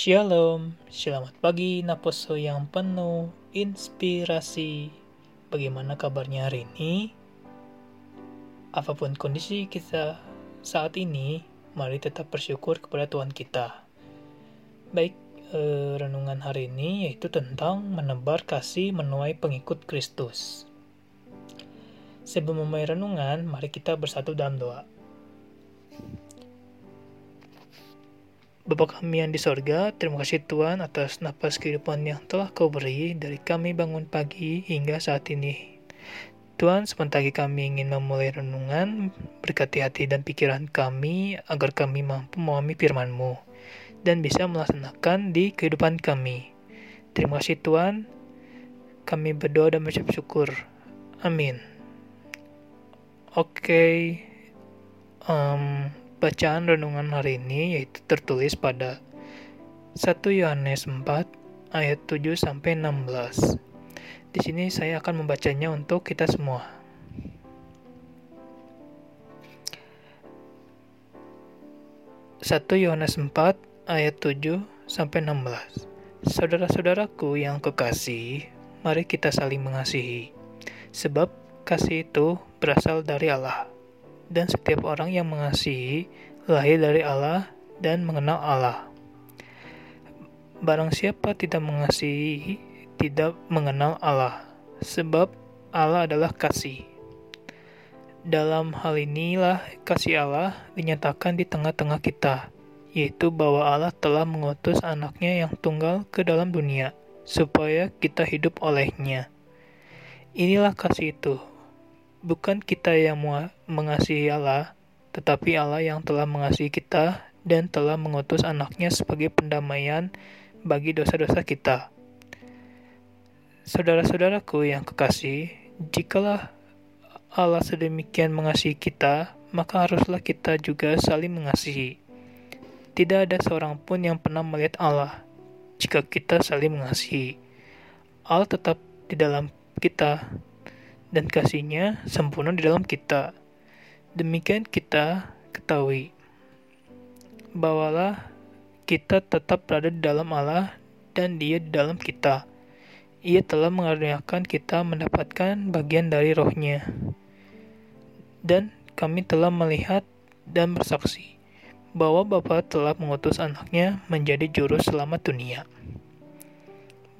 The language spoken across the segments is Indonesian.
Shalom, selamat pagi Naposo yang penuh inspirasi. Bagaimana kabarnya hari ini? Apa pun kondisi kita saat ini, mari tetap bersyukur kepada Tuhan kita. Baik, eh, renungan hari ini yaitu tentang menebar kasih menuai pengikut Kristus. Sebelum memulai renungan, mari kita bersatu dalam doa. Bapa kami yang di sorga, terima kasih Tuhan atas napas kehidupan yang telah kau beri dari kami bangun pagi hingga saat ini. Tuhan, sebentar lagi kami ingin memulai renungan, berkati hati dan pikiran kami agar kami mampu memahami firman-Mu dan bisa melaksanakan di kehidupan kami. Terima kasih Tuhan, kami berdoa dan bersyukur. syukur. Amin. Oke, okay. um, Bacaan renungan hari ini yaitu tertulis pada 1 Yohanes 4 ayat 7 sampai 16. Di sini saya akan membacanya untuk kita semua. Satu Yohanes 4 ayat 7 sampai 16. Saudara-saudaraku yang kekasih, mari kita saling mengasihi. Sebab kasih itu berasal dari Allah dan setiap orang yang mengasihi lahir dari Allah dan mengenal Allah. Barang siapa tidak mengasihi, tidak mengenal Allah, sebab Allah adalah kasih. Dalam hal inilah kasih Allah dinyatakan di tengah-tengah kita, yaitu bahwa Allah telah mengutus anaknya yang tunggal ke dalam dunia, supaya kita hidup olehnya. Inilah kasih itu, bukan kita yang mengasihi Allah, tetapi Allah yang telah mengasihi kita dan telah mengutus anaknya sebagai pendamaian bagi dosa-dosa kita. Saudara-saudaraku yang kekasih, jikalah Allah sedemikian mengasihi kita, maka haruslah kita juga saling mengasihi. Tidak ada seorang pun yang pernah melihat Allah jika kita saling mengasihi. Allah tetap di dalam kita, dan kasihnya sempurna di dalam kita. Demikian kita ketahui. Bawalah kita tetap berada di dalam Allah dan dia di dalam kita. Ia telah mengaruniakan kita mendapatkan bagian dari rohnya. Dan kami telah melihat dan bersaksi bahwa Bapa telah mengutus anaknya menjadi juru selamat dunia.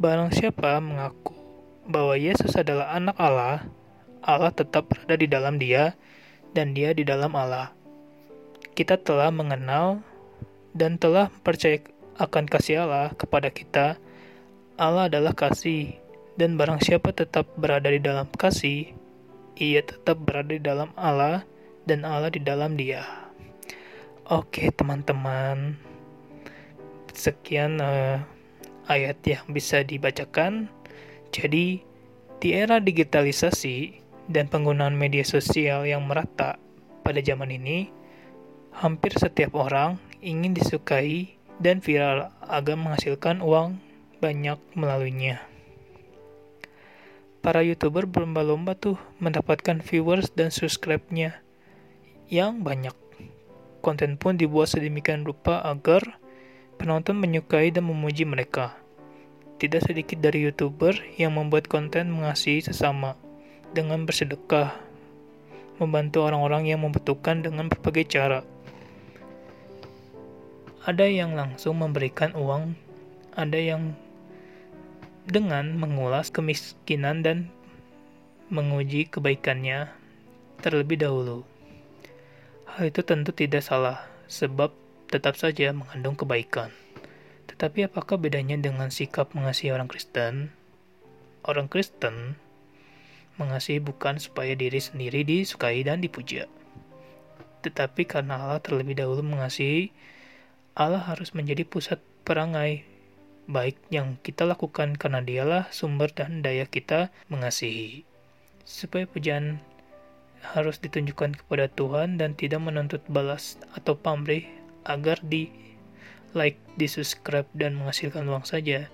Barang siapa mengaku bahwa Yesus adalah anak Allah, Allah tetap berada di dalam dia dan dia di dalam Allah. Kita telah mengenal dan telah percaya akan kasih Allah kepada kita. Allah adalah kasih dan barang siapa tetap berada di dalam kasih, ia tetap berada di dalam Allah dan Allah di dalam dia. Oke, teman-teman. Sekian uh, ayat yang bisa dibacakan. Jadi, di era digitalisasi, dan penggunaan media sosial yang merata pada zaman ini, hampir setiap orang ingin disukai dan viral agar menghasilkan uang banyak melaluinya. Para youtuber berlomba-lomba tuh mendapatkan viewers dan subscribe-nya yang banyak. Konten pun dibuat sedemikian rupa agar penonton menyukai dan memuji mereka. Tidak sedikit dari youtuber yang membuat konten mengasihi sesama dengan bersedekah, membantu orang-orang yang membutuhkan dengan berbagai cara. Ada yang langsung memberikan uang, ada yang dengan mengulas kemiskinan dan menguji kebaikannya terlebih dahulu. Hal itu tentu tidak salah, sebab tetap saja mengandung kebaikan. Tetapi apakah bedanya dengan sikap mengasihi orang Kristen? Orang Kristen Mengasihi bukan supaya diri sendiri disukai dan dipuja. Tetapi karena Allah terlebih dahulu mengasihi, Allah harus menjadi pusat perangai baik yang kita lakukan karena dialah sumber dan daya kita mengasihi. Supaya pujian harus ditunjukkan kepada Tuhan dan tidak menuntut balas atau pamrih agar di like, di subscribe dan menghasilkan uang saja.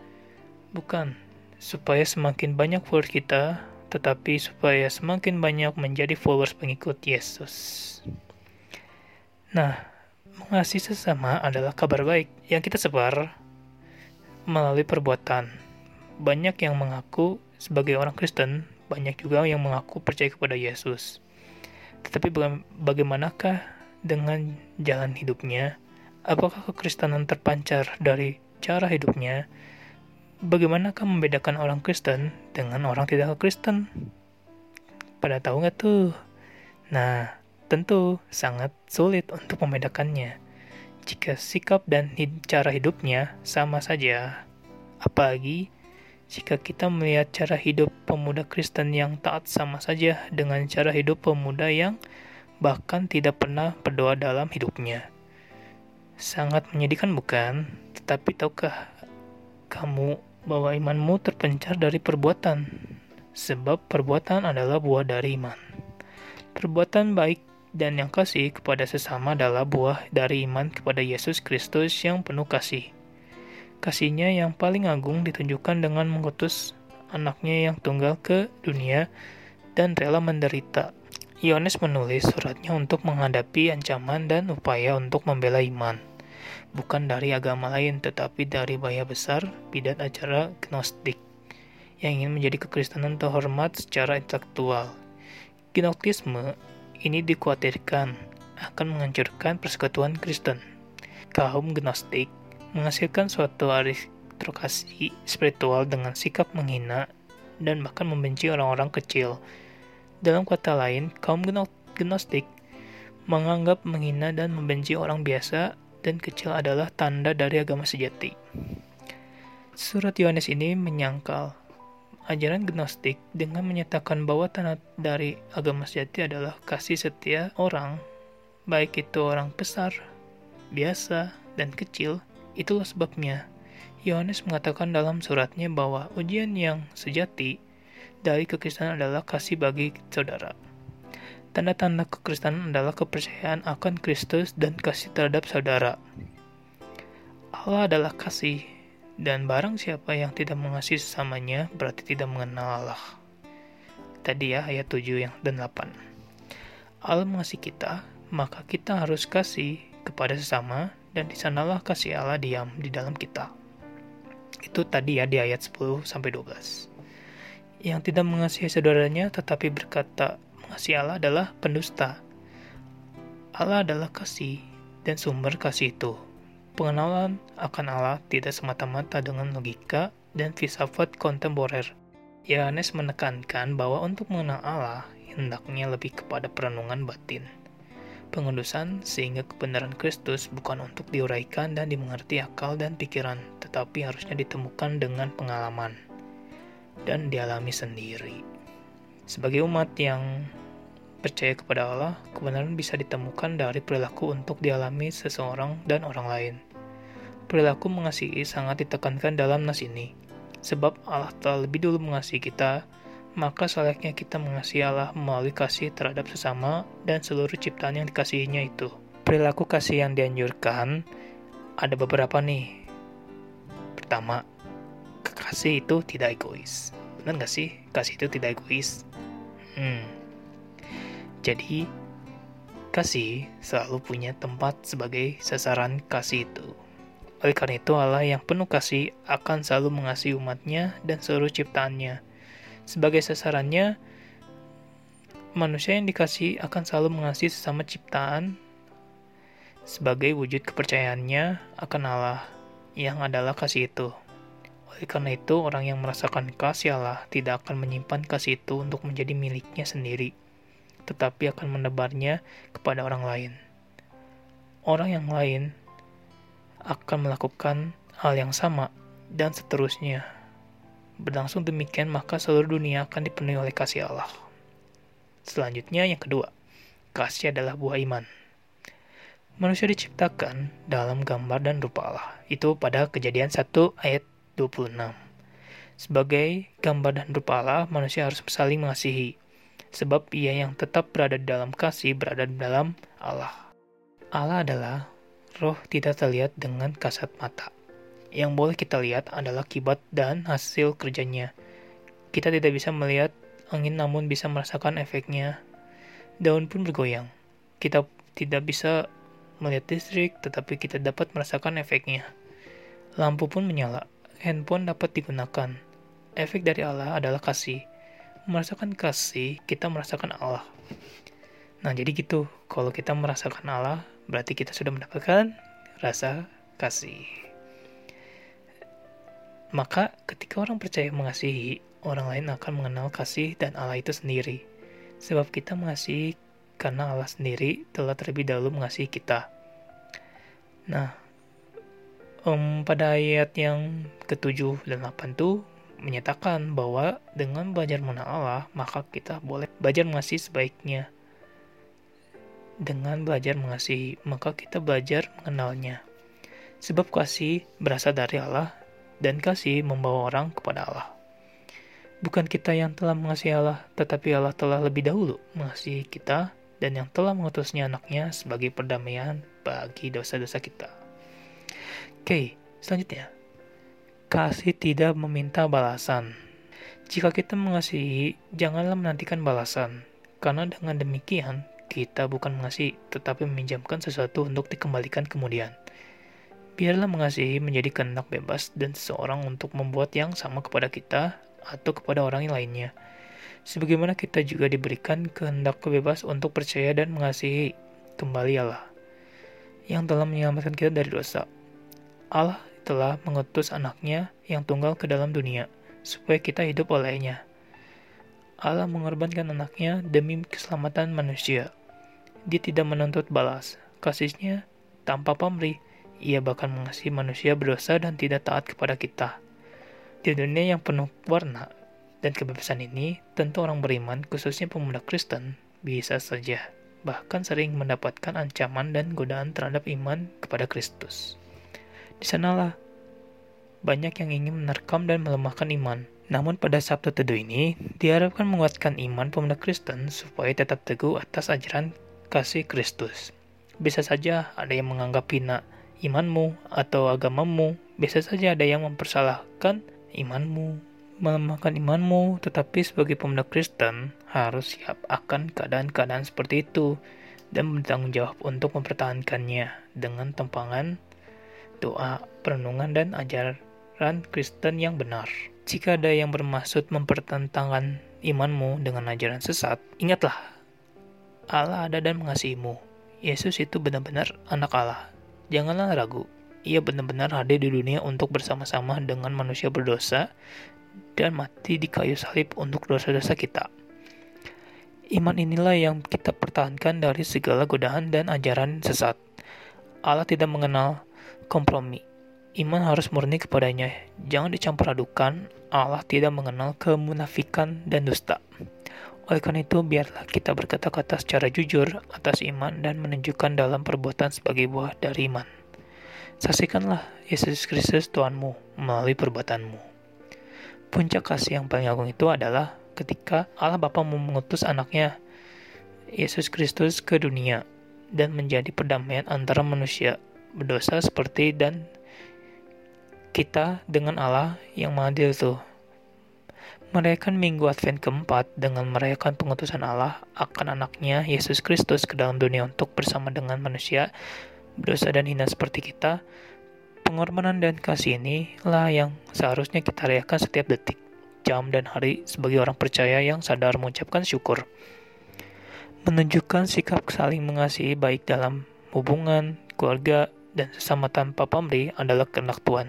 Bukan, supaya semakin banyak follower kita, tetapi supaya semakin banyak menjadi followers pengikut Yesus. Nah, mengasihi sesama adalah kabar baik yang kita sebar melalui perbuatan. Banyak yang mengaku sebagai orang Kristen, banyak juga yang mengaku percaya kepada Yesus. Tetapi bagaimanakah dengan jalan hidupnya? Apakah kekristenan terpancar dari cara hidupnya? Bagaimanakah membedakan orang Kristen dengan orang tidak Kristen? Pada tahu nggak tuh? Nah, tentu sangat sulit untuk membedakannya jika sikap dan hid cara hidupnya sama saja. Apalagi jika kita melihat cara hidup pemuda Kristen yang taat sama saja dengan cara hidup pemuda yang bahkan tidak pernah berdoa dalam hidupnya. Sangat menyedihkan bukan? Tetapi tahukah kamu bahwa imanmu terpencar dari perbuatan? Sebab perbuatan adalah buah dari iman. Perbuatan baik dan yang kasih kepada sesama adalah buah dari iman kepada Yesus Kristus yang penuh kasih. Kasihnya yang paling agung ditunjukkan dengan mengutus anaknya yang tunggal ke dunia dan rela menderita. Yohanes menulis suratnya untuk menghadapi ancaman dan upaya untuk membela iman. Bukan dari agama lain, tetapi dari bahaya besar bidat acara gnostik yang ingin menjadi kekristenan terhormat secara intelektual. Gnostisme ini dikhawatirkan akan menghancurkan persekutuan Kristen. Kaum Gnostik menghasilkan suatu aristokrasi spiritual dengan sikap menghina dan bahkan membenci orang-orang kecil. Dalam kata lain, kaum Gnostik menganggap menghina dan membenci orang biasa dan kecil adalah tanda dari agama sejati. Surat Yohanes ini menyangkal ajaran Gnostik dengan menyatakan bahwa tanah dari agama sejati adalah kasih setia orang, baik itu orang besar, biasa, dan kecil. Itulah sebabnya Yohanes mengatakan dalam suratnya bahwa ujian yang sejati dari kekristenan adalah kasih bagi saudara. Tanda-tanda kekristenan adalah kepercayaan akan Kristus dan kasih terhadap saudara. Allah adalah kasih dan barang siapa yang tidak mengasihi sesamanya berarti tidak mengenal Allah. Tadi ya ayat 7 yang dan 8. Allah mengasihi kita, maka kita harus kasih kepada sesama dan di sanalah kasih Allah diam di dalam kita. Itu tadi ya di ayat 10 sampai 12. Yang tidak mengasihi saudaranya tetapi berkata mengasihi Allah adalah pendusta. Allah adalah kasih dan sumber kasih itu. Pengenalan akan Allah tidak semata-mata dengan logika dan filsafat kontemporer. Yohanes menekankan bahwa untuk mengenal Allah, hendaknya lebih kepada perenungan batin. Pengudusan sehingga kebenaran Kristus bukan untuk diuraikan dan dimengerti akal dan pikiran, tetapi harusnya ditemukan dengan pengalaman dan dialami sendiri. Sebagai umat yang percaya kepada Allah, kebenaran bisa ditemukan dari perilaku untuk dialami seseorang dan orang lain. Perilaku mengasihi sangat ditekankan dalam nas ini. Sebab Allah telah lebih dulu mengasihi kita, maka selayaknya kita mengasihi Allah melalui kasih terhadap sesama dan seluruh ciptaan yang dikasihinya itu. Perilaku kasih yang dianjurkan ada beberapa nih. Pertama, kasih itu tidak egois. Benar nggak sih? Kasih itu tidak egois. Hmm. Jadi, kasih selalu punya tempat sebagai sasaran kasih itu. Oleh karena itu Allah yang penuh kasih akan selalu mengasihi umatnya dan seluruh ciptaannya. Sebagai sasarannya, manusia yang dikasih akan selalu mengasihi sesama ciptaan sebagai wujud kepercayaannya akan Allah yang adalah kasih itu. Oleh karena itu, orang yang merasakan kasih Allah tidak akan menyimpan kasih itu untuk menjadi miliknya sendiri, tetapi akan menebarnya kepada orang lain. Orang yang lain akan melakukan hal yang sama, dan seterusnya. Berlangsung demikian, maka seluruh dunia akan dipenuhi oleh kasih Allah. Selanjutnya, yang kedua, kasih adalah buah iman. Manusia diciptakan dalam gambar dan rupa Allah. Itu pada kejadian 1 ayat 26. Sebagai gambar dan rupa Allah, manusia harus saling mengasihi. Sebab ia yang tetap berada di dalam kasih berada di dalam Allah. Allah adalah roh tidak terlihat dengan kasat mata. Yang boleh kita lihat adalah kibat dan hasil kerjanya. Kita tidak bisa melihat angin namun bisa merasakan efeknya. Daun pun bergoyang. Kita tidak bisa melihat listrik tetapi kita dapat merasakan efeknya. Lampu pun menyala. Handphone dapat digunakan. Efek dari Allah adalah kasih. Merasakan kasih, kita merasakan Allah. Nah, jadi gitu. Kalau kita merasakan Allah, berarti kita sudah mendapatkan rasa kasih. Maka, ketika orang percaya mengasihi, orang lain akan mengenal kasih dan Allah itu sendiri. Sebab kita mengasihi karena Allah sendiri telah terlebih dahulu mengasihi kita. Nah, um, pada ayat yang ketujuh dan delapan tuh menyatakan bahwa dengan belajar mengenal Allah, maka kita boleh belajar mengasihi sebaiknya. Dengan belajar mengasihi, maka kita belajar mengenalnya. Sebab kasih berasal dari Allah dan kasih membawa orang kepada Allah. Bukan kita yang telah mengasihi Allah, tetapi Allah telah lebih dahulu mengasihi kita dan yang telah mengutusnya anaknya sebagai perdamaian bagi dosa-dosa kita. Oke, selanjutnya. Kasih tidak meminta balasan. Jika kita mengasihi, janganlah menantikan balasan. Karena dengan demikian, kita bukan mengasihi, tetapi meminjamkan sesuatu untuk dikembalikan kemudian. Biarlah mengasihi menjadi kehendak bebas dan seseorang untuk membuat yang sama kepada kita atau kepada orang yang lainnya. Sebagaimana kita juga diberikan kehendak bebas untuk percaya dan mengasihi kembali Allah yang telah menyelamatkan kita dari dosa. Allah telah mengutus anaknya yang tunggal ke dalam dunia, supaya kita hidup olehnya. Allah mengorbankan anaknya demi keselamatan manusia. Dia tidak menuntut balas. Kasihnya tanpa pamrih, ia bahkan mengasihi manusia berdosa dan tidak taat kepada kita. Di dunia yang penuh warna dan kebebasan ini, tentu orang beriman, khususnya pemuda Kristen, bisa saja bahkan sering mendapatkan ancaman dan godaan terhadap iman kepada Kristus. Di sanalah banyak yang ingin menerkam dan melemahkan iman. Namun pada Sabtu Teduh ini diharapkan menguatkan iman pemuda Kristen supaya tetap teguh atas ajaran kasih Kristus. Bisa saja ada yang menganggap hina imanmu atau agamamu, bisa saja ada yang mempersalahkan imanmu melemahkan imanmu, tetapi sebagai pemuda Kristen harus siap akan keadaan-keadaan seperti itu dan bertanggung jawab untuk mempertahankannya dengan tempangan doa, perenungan, dan ajaran Kristen yang benar. Jika ada yang bermaksud mempertentangkan imanmu dengan ajaran sesat, ingatlah, Allah ada dan mengasihimu. Yesus itu benar-benar anak Allah. Janganlah ragu, ia benar-benar hadir di dunia untuk bersama-sama dengan manusia berdosa dan mati di kayu salib untuk dosa-dosa kita. Iman inilah yang kita pertahankan dari segala godaan dan ajaran sesat. Allah tidak mengenal kompromi. Iman harus murni kepadanya. Jangan dicampur adukan. Allah tidak mengenal kemunafikan dan dusta. Oleh karena itu, biarlah kita berkata-kata secara jujur atas iman dan menunjukkan dalam perbuatan sebagai buah dari iman. Saksikanlah Yesus Kristus Tuhanmu melalui perbuatanmu. Puncak kasih yang paling agung itu adalah ketika Allah Bapa mengutus anaknya Yesus Kristus ke dunia dan menjadi perdamaian antara manusia berdosa seperti dan kita dengan Allah yang mengadil itu. Merayakan Minggu Advent keempat dengan merayakan pengutusan Allah akan anaknya Yesus Kristus ke dalam dunia untuk bersama dengan manusia berdosa dan hina seperti kita Pengorbanan dan kasih inilah yang seharusnya kita rayakan setiap detik, jam, dan hari sebagai orang percaya yang sadar mengucapkan syukur. Menunjukkan sikap saling mengasihi baik dalam hubungan, keluarga, dan sesama tanpa pamrih adalah kehendak Tuhan.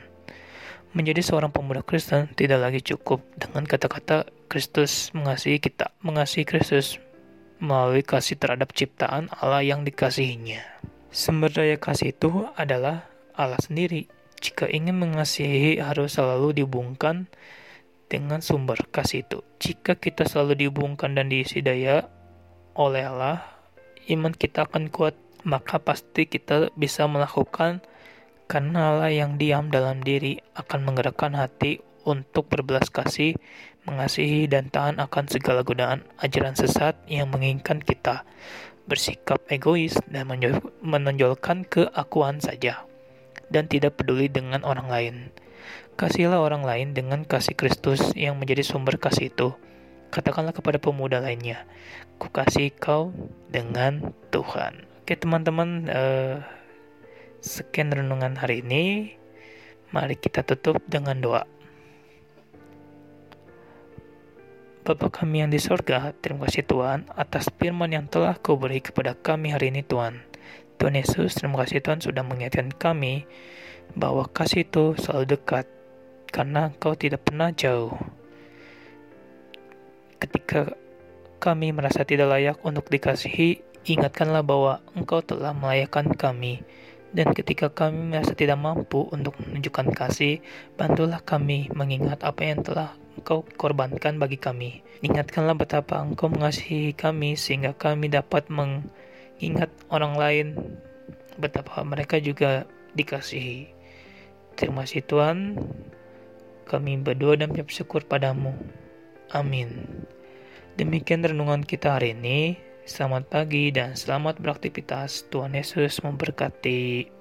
Menjadi seorang pemuda Kristen tidak lagi cukup dengan kata-kata Kristus mengasihi kita, mengasihi Kristus melalui kasih terhadap ciptaan Allah yang dikasihinya. Sumber daya kasih itu adalah Allah sendiri. Jika ingin mengasihi harus selalu dihubungkan dengan sumber kasih itu. Jika kita selalu dihubungkan dan diisi daya oleh Allah, iman kita akan kuat, maka pasti kita bisa melakukan karena yang diam dalam diri akan menggerakkan hati untuk berbelas kasih, mengasihi dan tahan akan segala godaan ajaran sesat yang menginginkan kita bersikap egois dan menonjolkan keakuan saja dan tidak peduli dengan orang lain. Kasihilah orang lain dengan kasih Kristus yang menjadi sumber kasih itu. Katakanlah kepada pemuda lainnya, ku kasih kau dengan Tuhan. Oke teman-teman, uh, sekian renungan hari ini. Mari kita tutup dengan doa. Bapa kami yang di sorga, terima kasih Tuhan atas firman yang telah kau beri kepada kami hari ini Tuhan. Tuhan Yesus, terima kasih Tuhan sudah mengingatkan kami bahwa kasih itu selalu dekat karena kau tidak pernah jauh. Ketika kami merasa tidak layak untuk dikasihi, ingatkanlah bahwa engkau telah melayakkan kami. Dan ketika kami merasa tidak mampu untuk menunjukkan kasih, bantulah kami mengingat apa yang telah Engkau korbankan bagi kami. Ingatkanlah betapa Engkau mengasihi kami sehingga kami dapat mengingat orang lain betapa mereka juga dikasihi. Terima kasih Tuhan. Kami berdoa dan bersyukur padamu. Amin. Demikian renungan kita hari ini. Selamat pagi dan selamat beraktivitas. Tuhan Yesus memberkati.